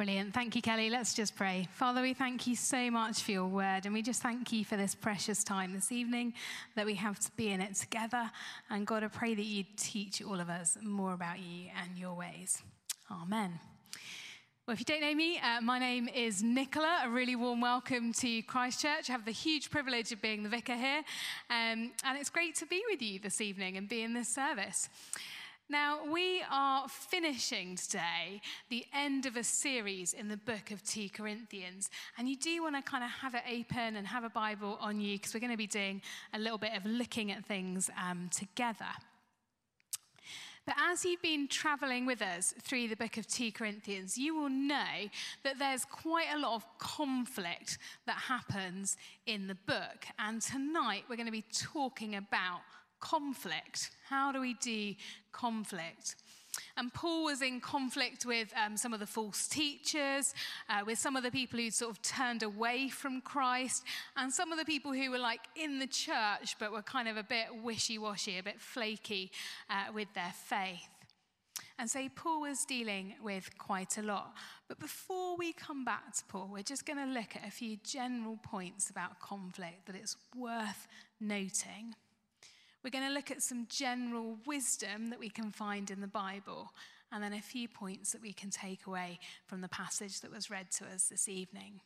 Brilliant. Thank you, Kelly. Let's just pray. Father, we thank you so much for your word, and we just thank you for this precious time this evening that we have to be in it together. And God, I pray that you teach all of us more about you and your ways. Amen. Well, if you don't know me, uh, my name is Nicola. A really warm welcome to Christchurch. I have the huge privilege of being the vicar here, um, and it's great to be with you this evening and be in this service. Now, we are finishing today the end of a series in the book of 2 Corinthians. And you do want to kind of have it open and have a Bible on you because we're going to be doing a little bit of looking at things um, together. But as you've been traveling with us through the book of 2 Corinthians, you will know that there's quite a lot of conflict that happens in the book. And tonight we're going to be talking about conflict. How do we do conflict? And Paul was in conflict with um, some of the false teachers, uh, with some of the people who sort of turned away from Christ, and some of the people who were like in the church but were kind of a bit wishy washy, a bit flaky uh, with their faith. And so Paul was dealing with quite a lot. But before we come back to Paul, we're just going to look at a few general points about conflict that it's worth noting. We're going to look at some general wisdom that we can find in the Bible, and then a few points that we can take away from the passage that was read to us this evening.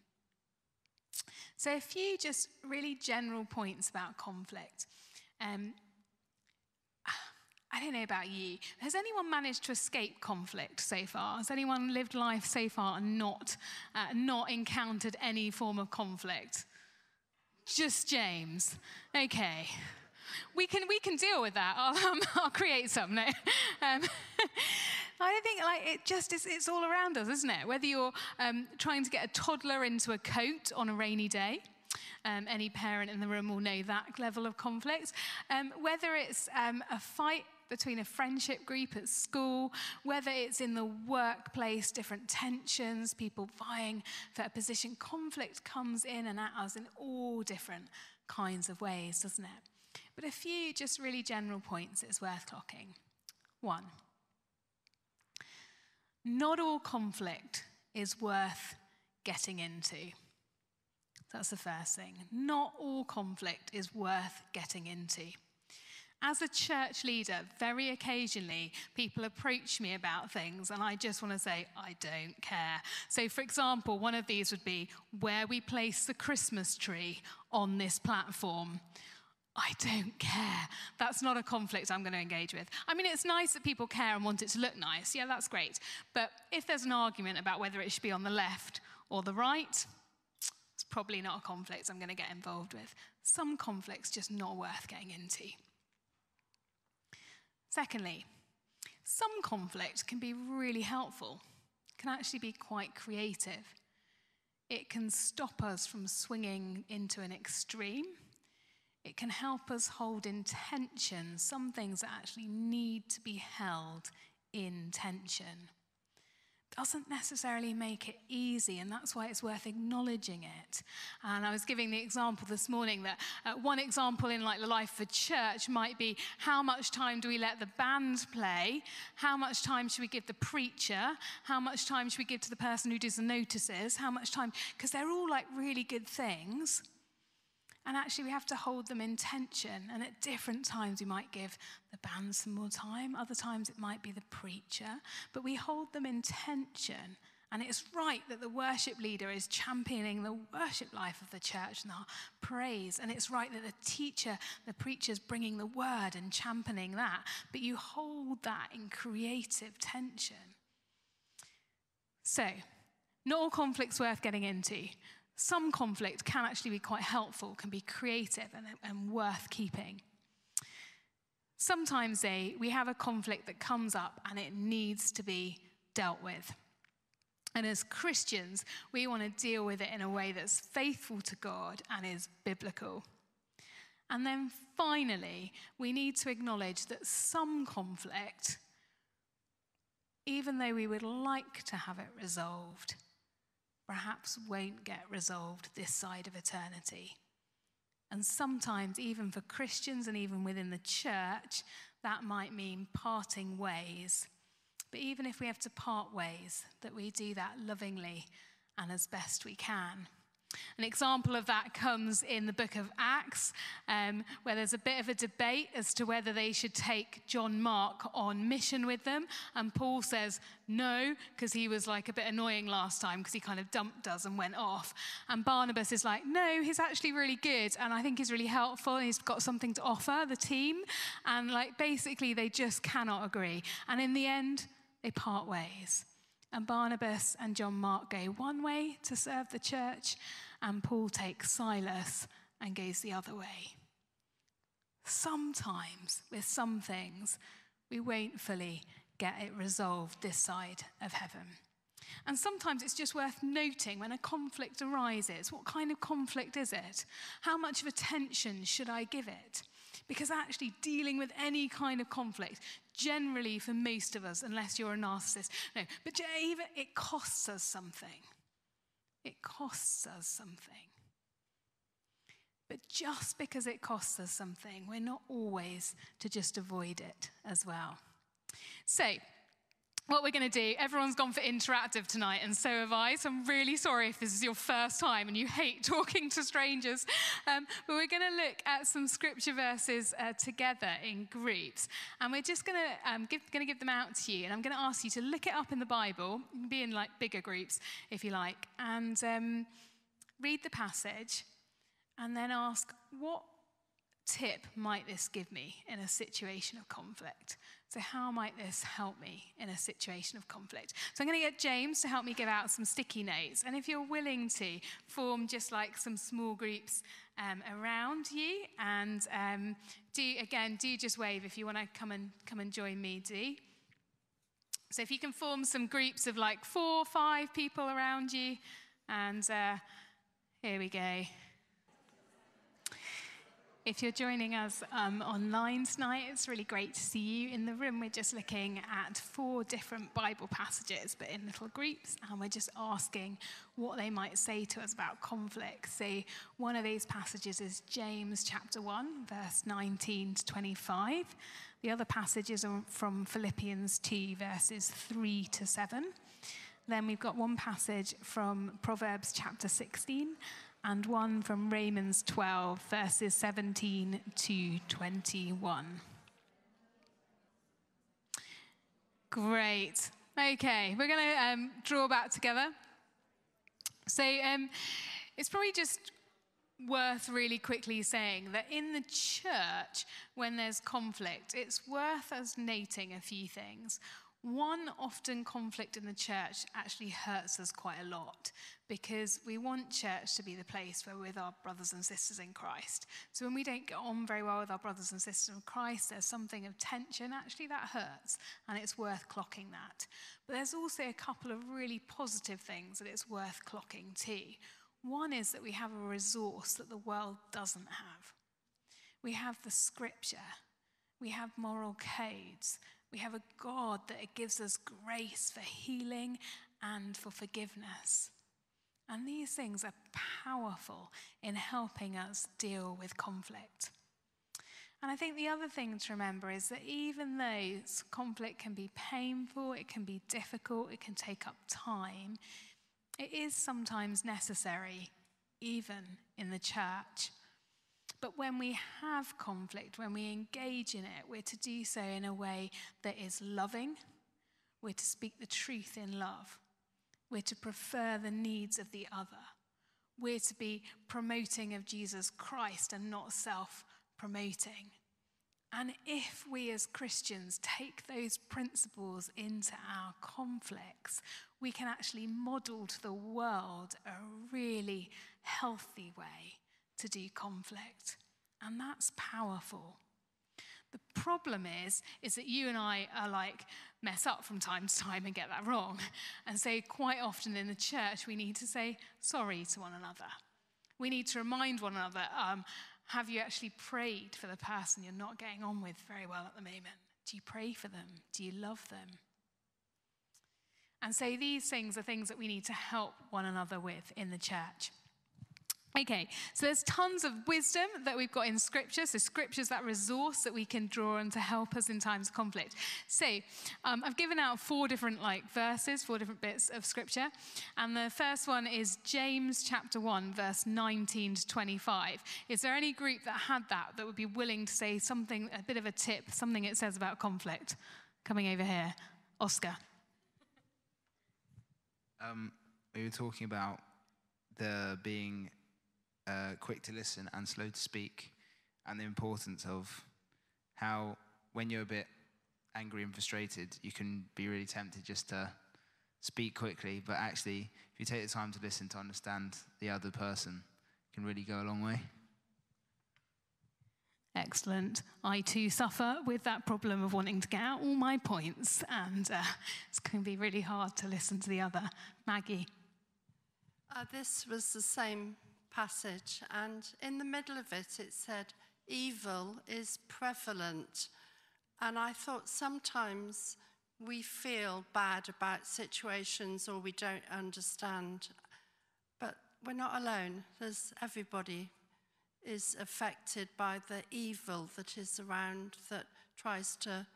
So, a few just really general points about conflict. Um, I don't know about you. Has anyone managed to escape conflict so far? Has anyone lived life so far and not, uh, not encountered any form of conflict? Just James. Okay we can, we can deal with that. I'll, um, I'll create some. Um, I think like it just is, it's all around us, isn't it? Whether you're um, trying to get a toddler into a coat on a rainy day, um, any parent in the room will know that level of conflict. Um, whether it's um, a fight between a friendship group at school, whether it's in the workplace, different tensions, people vying for a position, conflict comes in and at us in all different kinds of ways, doesn't it? But a few just really general points it's worth clocking. One, not all conflict is worth getting into. That's the first thing. Not all conflict is worth getting into. As a church leader, very occasionally people approach me about things, and I just want to say, I don't care. So, for example, one of these would be where we place the Christmas tree on this platform. I don't care. That's not a conflict I'm going to engage with. I mean, it's nice that people care and want it to look nice. Yeah, that's great. But if there's an argument about whether it should be on the left or the right, it's probably not a conflict I'm going to get involved with. Some conflicts just not worth getting into. Secondly, some conflict can be really helpful, can actually be quite creative. It can stop us from swinging into an extreme it can help us hold in tension some things that actually need to be held in tension. Doesn't necessarily make it easy, and that's why it's worth acknowledging it. And I was giving the example this morning that uh, one example in like the life of a church might be how much time do we let the band play? How much time should we give the preacher? How much time should we give to the person who does the notices? How much time? Because they're all like really good things. And actually, we have to hold them in tension. And at different times, we might give the band some more time. Other times, it might be the preacher. But we hold them in tension. And it's right that the worship leader is championing the worship life of the church and our praise. And it's right that the teacher, the preacher, is bringing the word and championing that. But you hold that in creative tension. So, not all conflicts worth getting into some conflict can actually be quite helpful, can be creative and, and worth keeping. Sometimes they, we have a conflict that comes up and it needs to be dealt with. And as Christians, we want to deal with it in a way that's faithful to God and is biblical. And then finally, we need to acknowledge that some conflict, even though we would like to have it resolved, perhaps won't get resolved this side of eternity. And sometimes, even for Christians and even within the church, that might mean parting ways But even if we have to part ways, that we do that lovingly and as best we can. An example of that comes in the book of Acts, um, where there's a bit of a debate as to whether they should take John Mark on mission with them. And Paul says no, because he was like a bit annoying last time because he kind of dumped us and went off. And Barnabas is like, no, he's actually really good. And I think he's really helpful. And he's got something to offer the team. And like basically, they just cannot agree. And in the end, they part ways. And Barnabas and John Mark go one way to serve the church, and Paul takes Silas and goes the other way. Sometimes, with some things, we won't fully get it resolved this side of heaven. And sometimes it's just worth noting when a conflict arises what kind of conflict is it? How much of attention should I give it? Because actually, dealing with any kind of conflict, generally for most of us, unless you're a narcissist, no, but even it costs us something. It costs us something. But just because it costs us something, we're not always to just avoid it as well. So, what we're going to do, everyone's gone for interactive tonight, and so have I. So I'm really sorry if this is your first time and you hate talking to strangers. Um, but we're going to look at some scripture verses uh, together in groups. And we're just going to um, give, going to give them out to you. And I'm going to ask you to look it up in the Bible. Be in like bigger groups if you like. And um, read the passage and then ask, what tip might this give me in a situation of conflict? So, how might this help me in a situation of conflict? So, I'm going to get James to help me give out some sticky notes. And if you're willing to, form just like some small groups um, around you. And um, do, again, do just wave if you want to come and, come and join me, do. So, if you can form some groups of like four, five people around you. And uh, here we go. If you're joining us um, online tonight, it's really great to see you. In the room, we're just looking at four different Bible passages, but in little groups, and we're just asking what they might say to us about conflict. So, one of these passages is James chapter 1, verse 19 to 25. The other passages are from Philippians 2, verses 3 to 7. Then we've got one passage from Proverbs chapter 16 and one from Romans 12, verses 17 to 21. Great. Okay, we're going to um, draw back together. So um, it's probably just worth really quickly saying that in the church, when there's conflict, it's worth us noting a few things. One often conflict in the church actually hurts us quite a lot because we want church to be the place where we're with our brothers and sisters in Christ. So when we don't get on very well with our brothers and sisters in Christ, there's something of tension. Actually, that hurts, and it's worth clocking that. But there's also a couple of really positive things that it's worth clocking too. One is that we have a resource that the world doesn't have. We have the scripture. We have moral codes. We have a God that gives us grace for healing and for forgiveness. And these things are powerful in helping us deal with conflict. And I think the other thing to remember is that even though conflict can be painful, it can be difficult, it can take up time, it is sometimes necessary, even in the church. But when we have conflict, when we engage in it, we're to do so in a way that is loving. We're to speak the truth in love. We're to prefer the needs of the other. We're to be promoting of Jesus Christ and not self promoting. And if we as Christians take those principles into our conflicts, we can actually model to the world a really healthy way to do conflict. And that's powerful. The problem is, is that you and I are like mess up from time to time and get that wrong. And so quite often in the church, we need to say sorry to one another. We need to remind one another, um, have you actually prayed for the person you're not getting on with very well at the moment? Do you pray for them? Do you love them? And so these things are things that we need to help one another with in the church. Okay, so there's tons of wisdom that we've got in Scripture. So Scripture's that resource that we can draw on to help us in times of conflict. So um, I've given out four different like verses, four different bits of Scripture, and the first one is James chapter one, verse 19 to 25. Is there any group that had that that would be willing to say something, a bit of a tip, something it says about conflict? Coming over here, Oscar. Um, we were talking about the being uh, quick to listen and slow to speak, and the importance of how, when you're a bit angry and frustrated, you can be really tempted just to speak quickly, but actually, if you take the time to listen to understand the other person, can really go a long way. Excellent. I too suffer with that problem of wanting to get out all my points, and uh, it's going to be really hard to listen to the other. Maggie. Uh, this was the same passage, and in the middle of it, it said, Evil is prevalent. And I thought sometimes we feel bad about situations or we don't understand, but we're not alone. There's everybody is affected by the evil that is around that tries to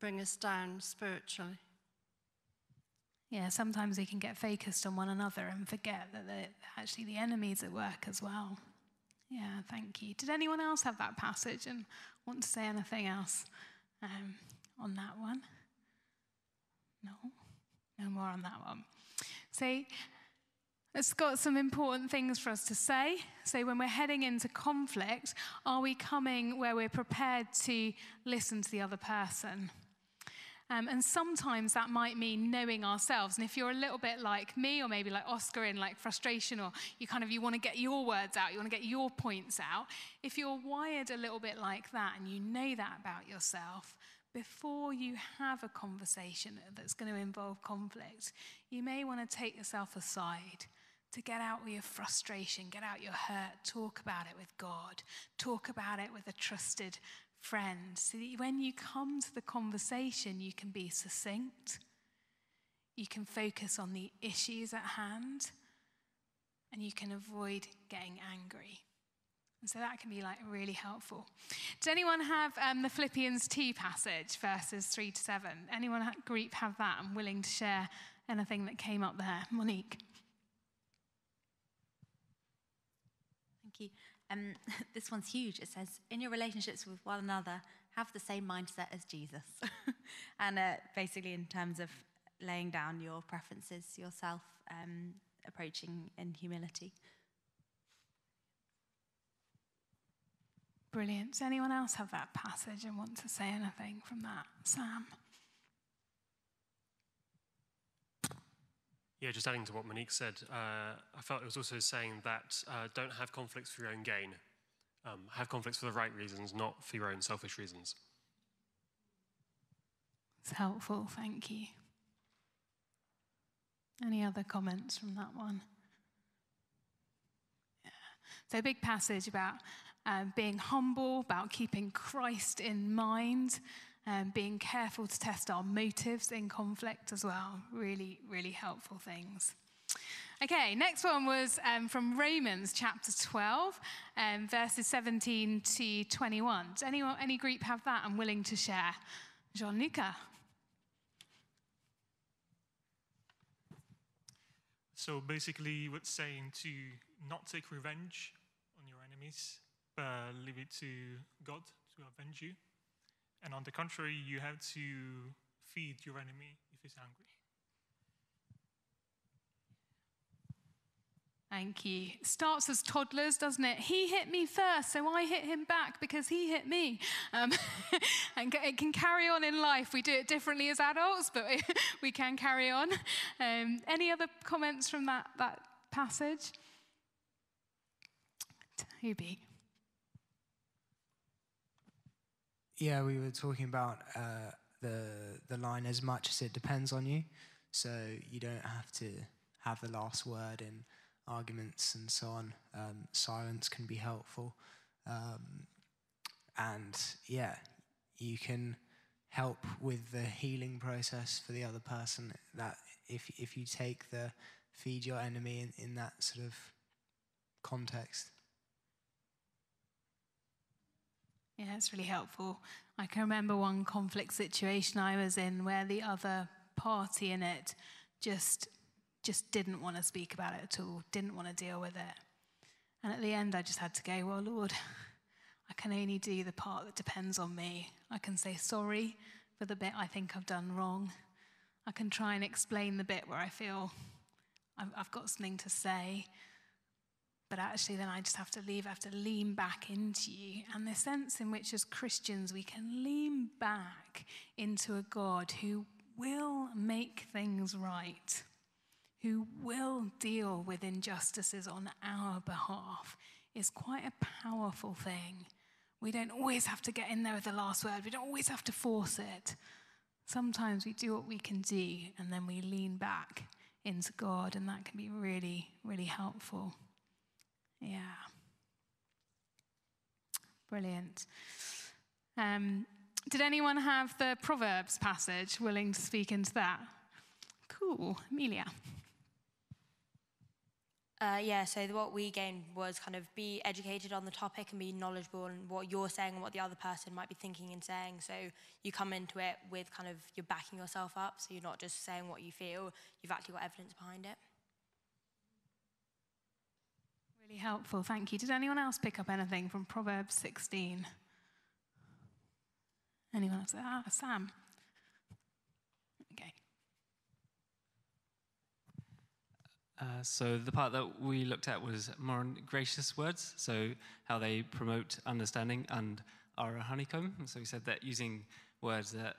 bring us down spiritually. Yeah, sometimes we can get focused on one another and forget that they're actually the enemy's at work as well. Yeah, thank you. Did anyone else have that passage and want to say anything else um, on that one? No? No more on that one. So, it's got some important things for us to say. So, when we're heading into conflict, are we coming where we're prepared to listen to the other person? Um, and sometimes that might mean knowing ourselves. And if you're a little bit like me, or maybe like Oscar in like frustration, or you kind of you want to get your words out, you want to get your points out. If you're wired a little bit like that, and you know that about yourself, before you have a conversation that's going to involve conflict, you may want to take yourself aside to get out your frustration, get out your hurt, talk about it with God, talk about it with a trusted friend, so that when you come to the conversation, you can be succinct, you can focus on the issues at hand, and you can avoid getting angry. And so that can be like really helpful. Does anyone have um, the Philippians 2 passage, verses 3 to 7? Anyone at group have that? I'm willing to share anything that came up there. Monique. Thank you. Um, this one's huge. It says, in your relationships with one another, have the same mindset as Jesus. and uh, basically, in terms of laying down your preferences yourself, um, approaching in humility. Brilliant. Does anyone else have that passage and want to say anything from that? Sam? Yeah, just adding to what Monique said, uh, I felt it was also saying that uh, don't have conflicts for your own gain. Um, have conflicts for the right reasons, not for your own selfish reasons. It's helpful, thank you. Any other comments from that one? Yeah. So, a big passage about um, being humble, about keeping Christ in mind, um, being careful to test our motives in conflict as well. Really, really helpful things. Okay, next one was um, from Romans chapter 12, um, verses 17 to 21. Does anyone, any group have that? I'm willing to share. Jean-Luca. So basically, what's saying to not take revenge on your enemies, but leave it to God to avenge you. And on the contrary, you have to feed your enemy if he's hungry. Thank you. Starts as toddlers, doesn't it? He hit me first, so I hit him back because he hit me. Um, and it can carry on in life. We do it differently as adults, but we, we can carry on. Um, any other comments from that, that passage? Toby. Yeah, we were talking about uh, the the line as much as it depends on you, so you don't have to have the last word in arguments and so on. Um, silence can be helpful, um, and yeah, you can help with the healing process for the other person. That if if you take the feed your enemy in, in that sort of context. Yeah, it's really helpful. I can remember one conflict situation I was in where the other party in it just just didn't want to speak about it at all, didn't want to deal with it. And at the end I just had to go, well, Lord, I can only do the part that depends on me. I can say sorry for the bit I think I've done wrong. I can try and explain the bit where I feel I've, I've got something to say. But actually, then I just have to leave, I have to lean back into you. And the sense in which, as Christians, we can lean back into a God who will make things right, who will deal with injustices on our behalf, is quite a powerful thing. We don't always have to get in there with the last word, we don't always have to force it. Sometimes we do what we can do and then we lean back into God, and that can be really, really helpful. Yeah. Brilliant. Um, did anyone have the Proverbs passage willing to speak into that? Cool. Amelia. Uh, yeah, so what we gained was kind of be educated on the topic and be knowledgeable in what you're saying and what the other person might be thinking and saying. So you come into it with kind of, you're backing yourself up, so you're not just saying what you feel, you've actually got evidence behind it. Really helpful, thank you. Did anyone else pick up anything from Proverbs 16? Anyone else? Ah, Sam. Okay. Uh, so the part that we looked at was more gracious words, so how they promote understanding and are a honeycomb. So we said that using words that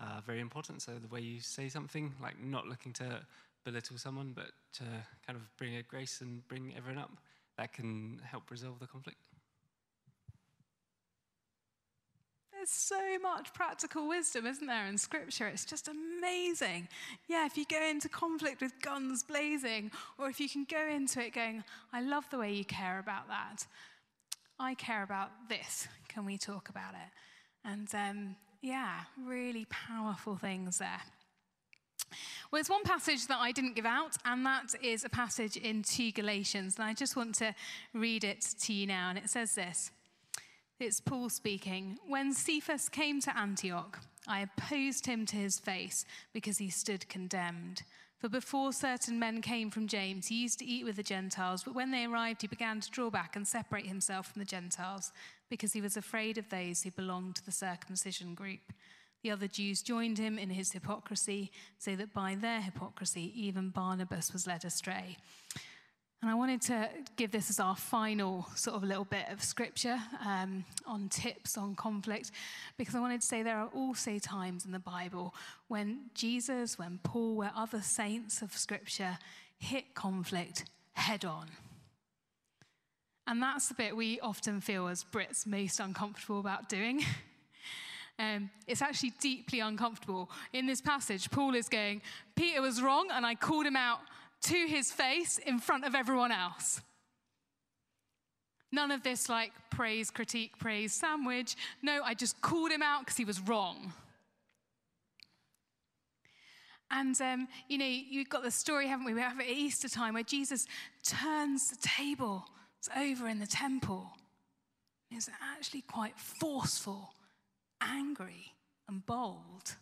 are very important. So the way you say something, like not looking to belittle someone, but to kind of bring a grace and bring everyone up, that can help resolve the conflict. There's so much practical wisdom, isn't there, in Scripture? It's just amazing. Yeah, if you go into conflict with guns blazing, or if you can go into it going, I love the way you care about that. I care about this. Can we talk about it? And um, yeah, really powerful things there. Well, there's one passage that I didn't give out, and that is a passage in 2 Galatians. And I just want to read it to you now. And it says this It's Paul speaking. When Cephas came to Antioch, I opposed him to his face because he stood condemned. For before certain men came from James, he used to eat with the Gentiles, but when they arrived, he began to draw back and separate himself from the Gentiles because he was afraid of those who belonged to the circumcision group. The other Jews joined him in his hypocrisy, so that by their hypocrisy, even Barnabas was led astray. And I wanted to give this as our final sort of little bit of scripture um, on tips on conflict, because I wanted to say there are also times in the Bible when Jesus, when Paul, where other saints of scripture hit conflict head on. And that's the bit we often feel as Brits most uncomfortable about doing. Um, it's actually deeply uncomfortable. In this passage, Paul is going, Peter was wrong, and I called him out to his face in front of everyone else. None of this like praise, critique, praise, sandwich. No, I just called him out because he was wrong. And, um, you know, you've got the story, haven't we? We have at Easter time where Jesus turns the table it's over in the temple. It's actually quite forceful angry and bold.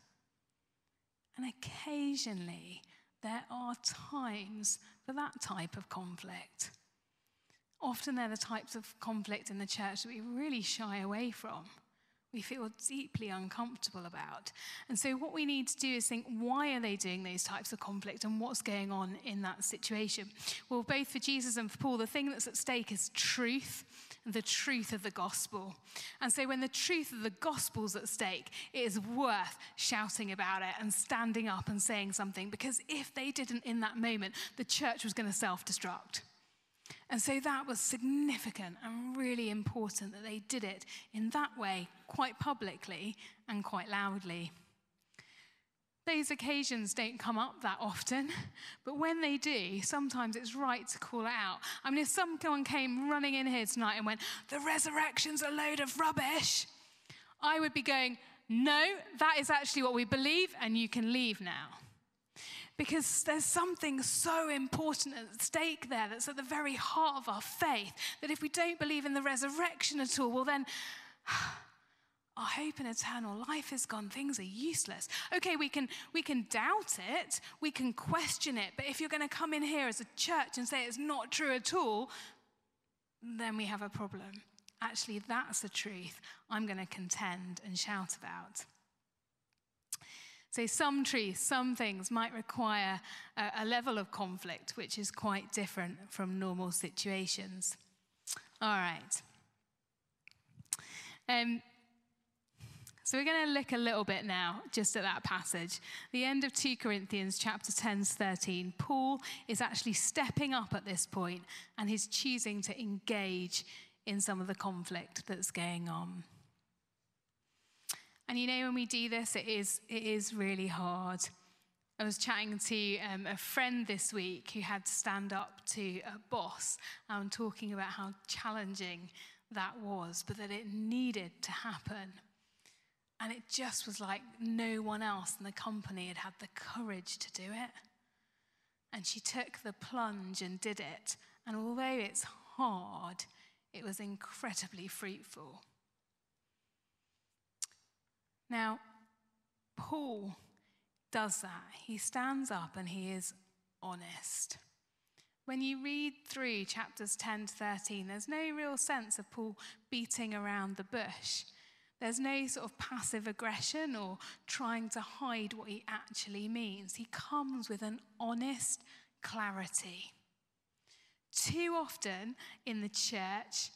And occasionally, there are times for that type of conflict. Often, they're the types of conflict in the church that we really shy away from. We feel deeply uncomfortable about. And so, what we need to do is think why are they doing those types of conflict and what's going on in that situation? Well, both for Jesus and for Paul, the thing that's at stake is truth the truth of the gospel. And so, when the truth of the gospel's at stake, it is worth shouting about it and standing up and saying something because if they didn't in that moment, the church was going to self destruct. And so that was significant and really important that they did it in that way, quite publicly and quite loudly. Those occasions don't come up that often, but when they do, sometimes it's right to call it out. I mean, if someone came running in here tonight and went, The resurrection's a load of rubbish, I would be going, No, that is actually what we believe, and you can leave now. Because there's something so important at stake there that's at the very heart of our faith that if we don't believe in the resurrection at all, well, then our hope in eternal life is gone. Things are useless. Okay, we can, we can doubt it, we can question it, but if you're going to come in here as a church and say it's not true at all, then we have a problem. Actually, that's the truth I'm going to contend and shout about. So, some truths, some things might require a, a, level of conflict which is quite different from normal situations. All right. Um, so, we're going to look a little bit now just at that passage. The end of 2 Corinthians chapter 10 13. Paul is actually stepping up at this point and he's choosing to engage in some of the conflict that's going on. And you know, when we do this, it is, it is really hard. I was chatting to um, a friend this week who had to stand up to a boss and talking about how challenging that was, but that it needed to happen. And it just was like no one else in the company had had the courage to do it. And she took the plunge and did it. And although it's hard, it was incredibly fruitful. Now, Paul does that. He stands up and he is honest. When you read through chapters 10 to 13, there's no real sense of Paul beating around the bush. There's no sort of passive aggression or trying to hide what he actually means. He comes with an honest clarity. Too often in the church,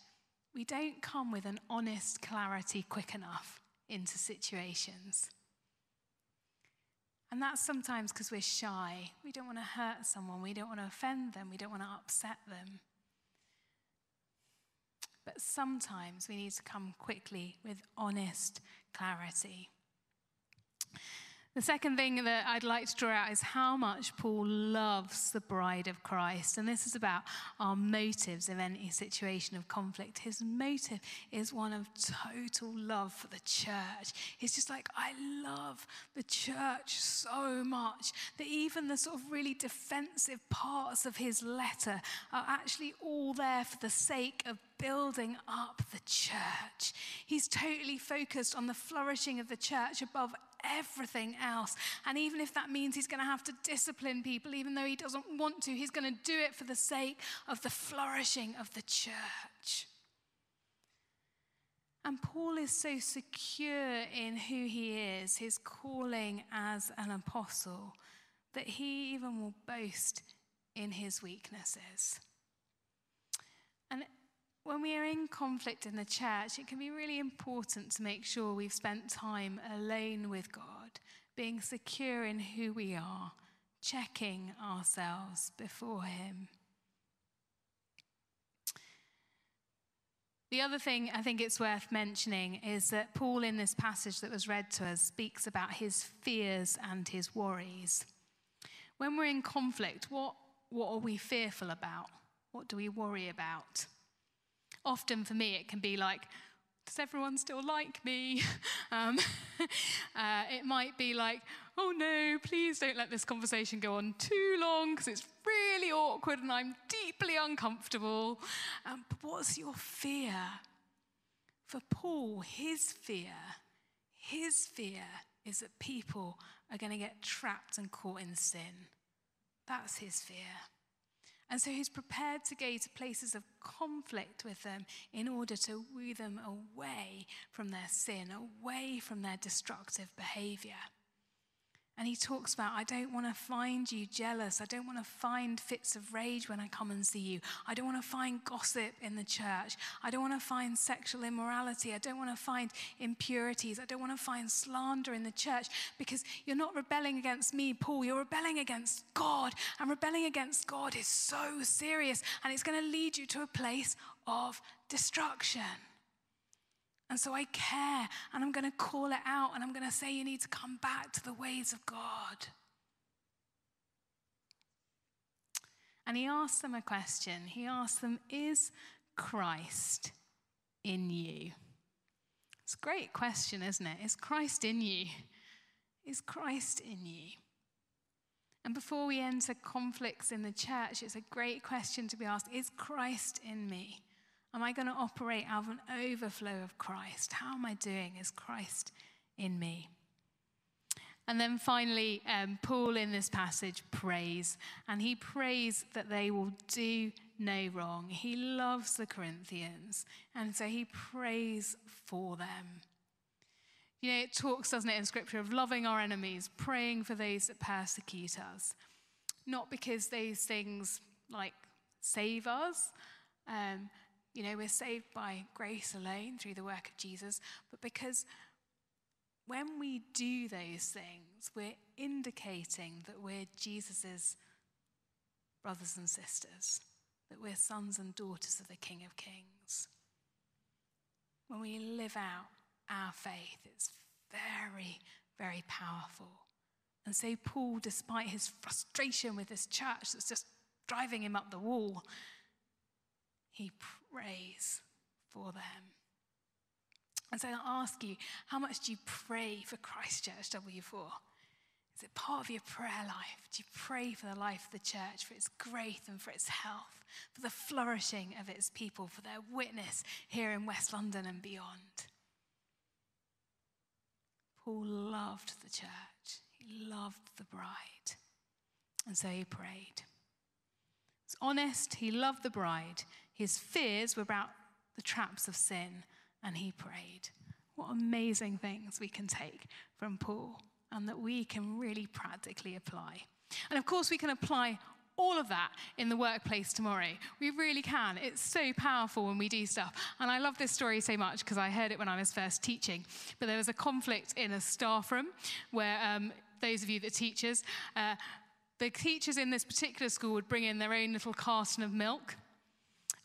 we don't come with an honest clarity quick enough into situations. And that's sometimes because we're shy. We don't want to hurt someone. We don't want to offend them. We don't want to upset them. But sometimes we need to come quickly with honest clarity. The second thing that I'd like to draw out is how much Paul loves the bride of Christ. And this is about our motives in any situation of conflict. His motive is one of total love for the church. He's just like, I love the church so much that even the sort of really defensive parts of his letter are actually all there for the sake of building up the church. He's totally focused on the flourishing of the church above everything else. And even if that means he's going to have to discipline people, even though he doesn't want to, he's going to do it for the sake of the flourishing of the church. And Paul is so secure in who he is, his calling as an apostle, that he even will boast in his weaknesses. And when we are in conflict in the church, it can be really important to make sure we've spent time alone with God, being secure in who we are, checking ourselves before Him. The other thing I think it's worth mentioning is that Paul, in this passage that was read to us, speaks about his fears and his worries. When we're in conflict, what, what are we fearful about? What do we worry about? Often for me, it can be like, does everyone still like me? Um, uh, it might be like, oh no, please don't let this conversation go on too long because it's really awkward and I'm deeply uncomfortable. Um, but what's your fear? For Paul, his fear, his fear is that people are going to get trapped and caught in sin. That's his fear. And so he's prepared to go to places of conflict with them in order to woo them away from their sin, away from their destructive behavior. And he talks about, I don't want to find you jealous. I don't want to find fits of rage when I come and see you. I don't want to find gossip in the church. I don't want to find sexual immorality. I don't want to find impurities. I don't want to find slander in the church because you're not rebelling against me, Paul. You're rebelling against God. And rebelling against God is so serious and it's going to lead you to a place of destruction. And so I care and I'm going to call it out and I'm going to say, you need to come back to the ways of God. And he asks them a question. He asks them, Is Christ in you? It's a great question, isn't it? Is Christ in you? Is Christ in you? And before we enter conflicts in the church, it's a great question to be asked Is Christ in me? Am I going to operate out of an overflow of Christ? How am I doing? Is Christ in me? And then finally, um, Paul in this passage prays, and he prays that they will do no wrong. He loves the Corinthians, and so he prays for them. You know, it talks, doesn't it, in Scripture of loving our enemies, praying for those that persecute us. Not because those things like save us, um, you know, we're saved by grace alone through the work of Jesus, but because when we do those things, we're indicating that we're Jesus's brothers and sisters, that we're sons and daughters of the King of Kings. When we live out our faith, it's very, very powerful. And so, Paul, despite his frustration with this church that's just driving him up the wall, he prays for them. And so I'll ask you, how much do you pray for Christchurch W4? Is it part of your prayer life? Do you pray for the life of the church, for its growth and for its health, for the flourishing of its people, for their witness here in West London and beyond? Paul loved the church, he loved the bride. And so he prayed. Was honest, he loved the bride. His fears were about the traps of sin and he prayed. What amazing things we can take from Paul and that we can really practically apply. And of course, we can apply all of that in the workplace tomorrow. We really can. It's so powerful when we do stuff. And I love this story so much because I heard it when I was first teaching. But there was a conflict in a staff room where um, those of you that teachers, uh, the teachers in this particular school would bring in their own little carton of milk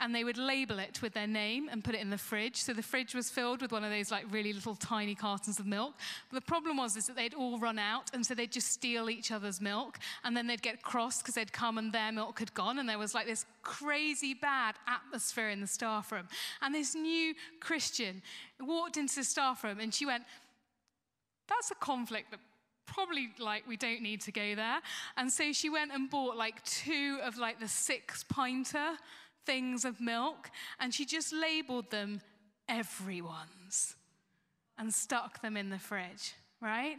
and they would label it with their name and put it in the fridge. So the fridge was filled with one of those like really little tiny cartons of milk. But the problem was is that they'd all run out, and so they'd just steal each other's milk, and then they'd get cross because they'd come and their milk had gone, and there was like this crazy bad atmosphere in the staff room. And this new Christian walked into the staff room, and she went, "That's a conflict that." probably like we don't need to go there and so she went and bought like two of like the six pinter things of milk, and she just labeled them everyone's and stuck them in the fridge, right?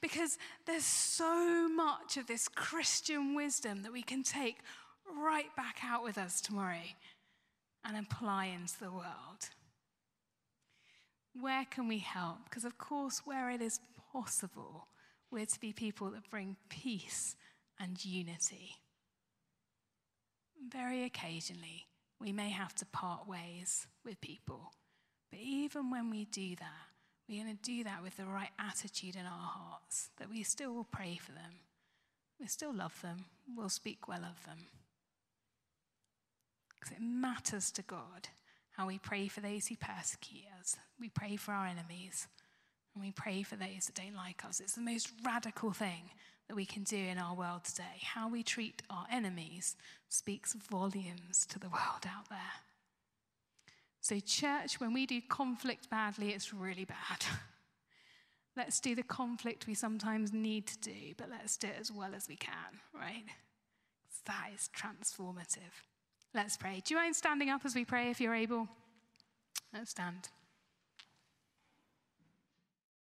Because there's so much of this Christian wisdom that we can take right back out with us tomorrow and apply into the world. Where can we help? Because, of course, where it is possible, we're to be people that bring peace and unity very occasionally, we may have to part ways with people. But even when we do that, we're going to do that with the right attitude in our hearts, that we still will pray for them. We still love them. We'll speak well of them. Because it matters to God how we pray for those who persecute us. We pray for our enemies. And we pray for those that don't like us. It's the most radical thing that we can do in our world today. How we treat our enemies speaks volumes to the world out there. So, church, when we do conflict badly, it's really bad. let's do the conflict we sometimes need to do, but let's do it as well as we can, right? That is transformative. Let's pray. Do you mind standing up as we pray if you're able? Let's stand.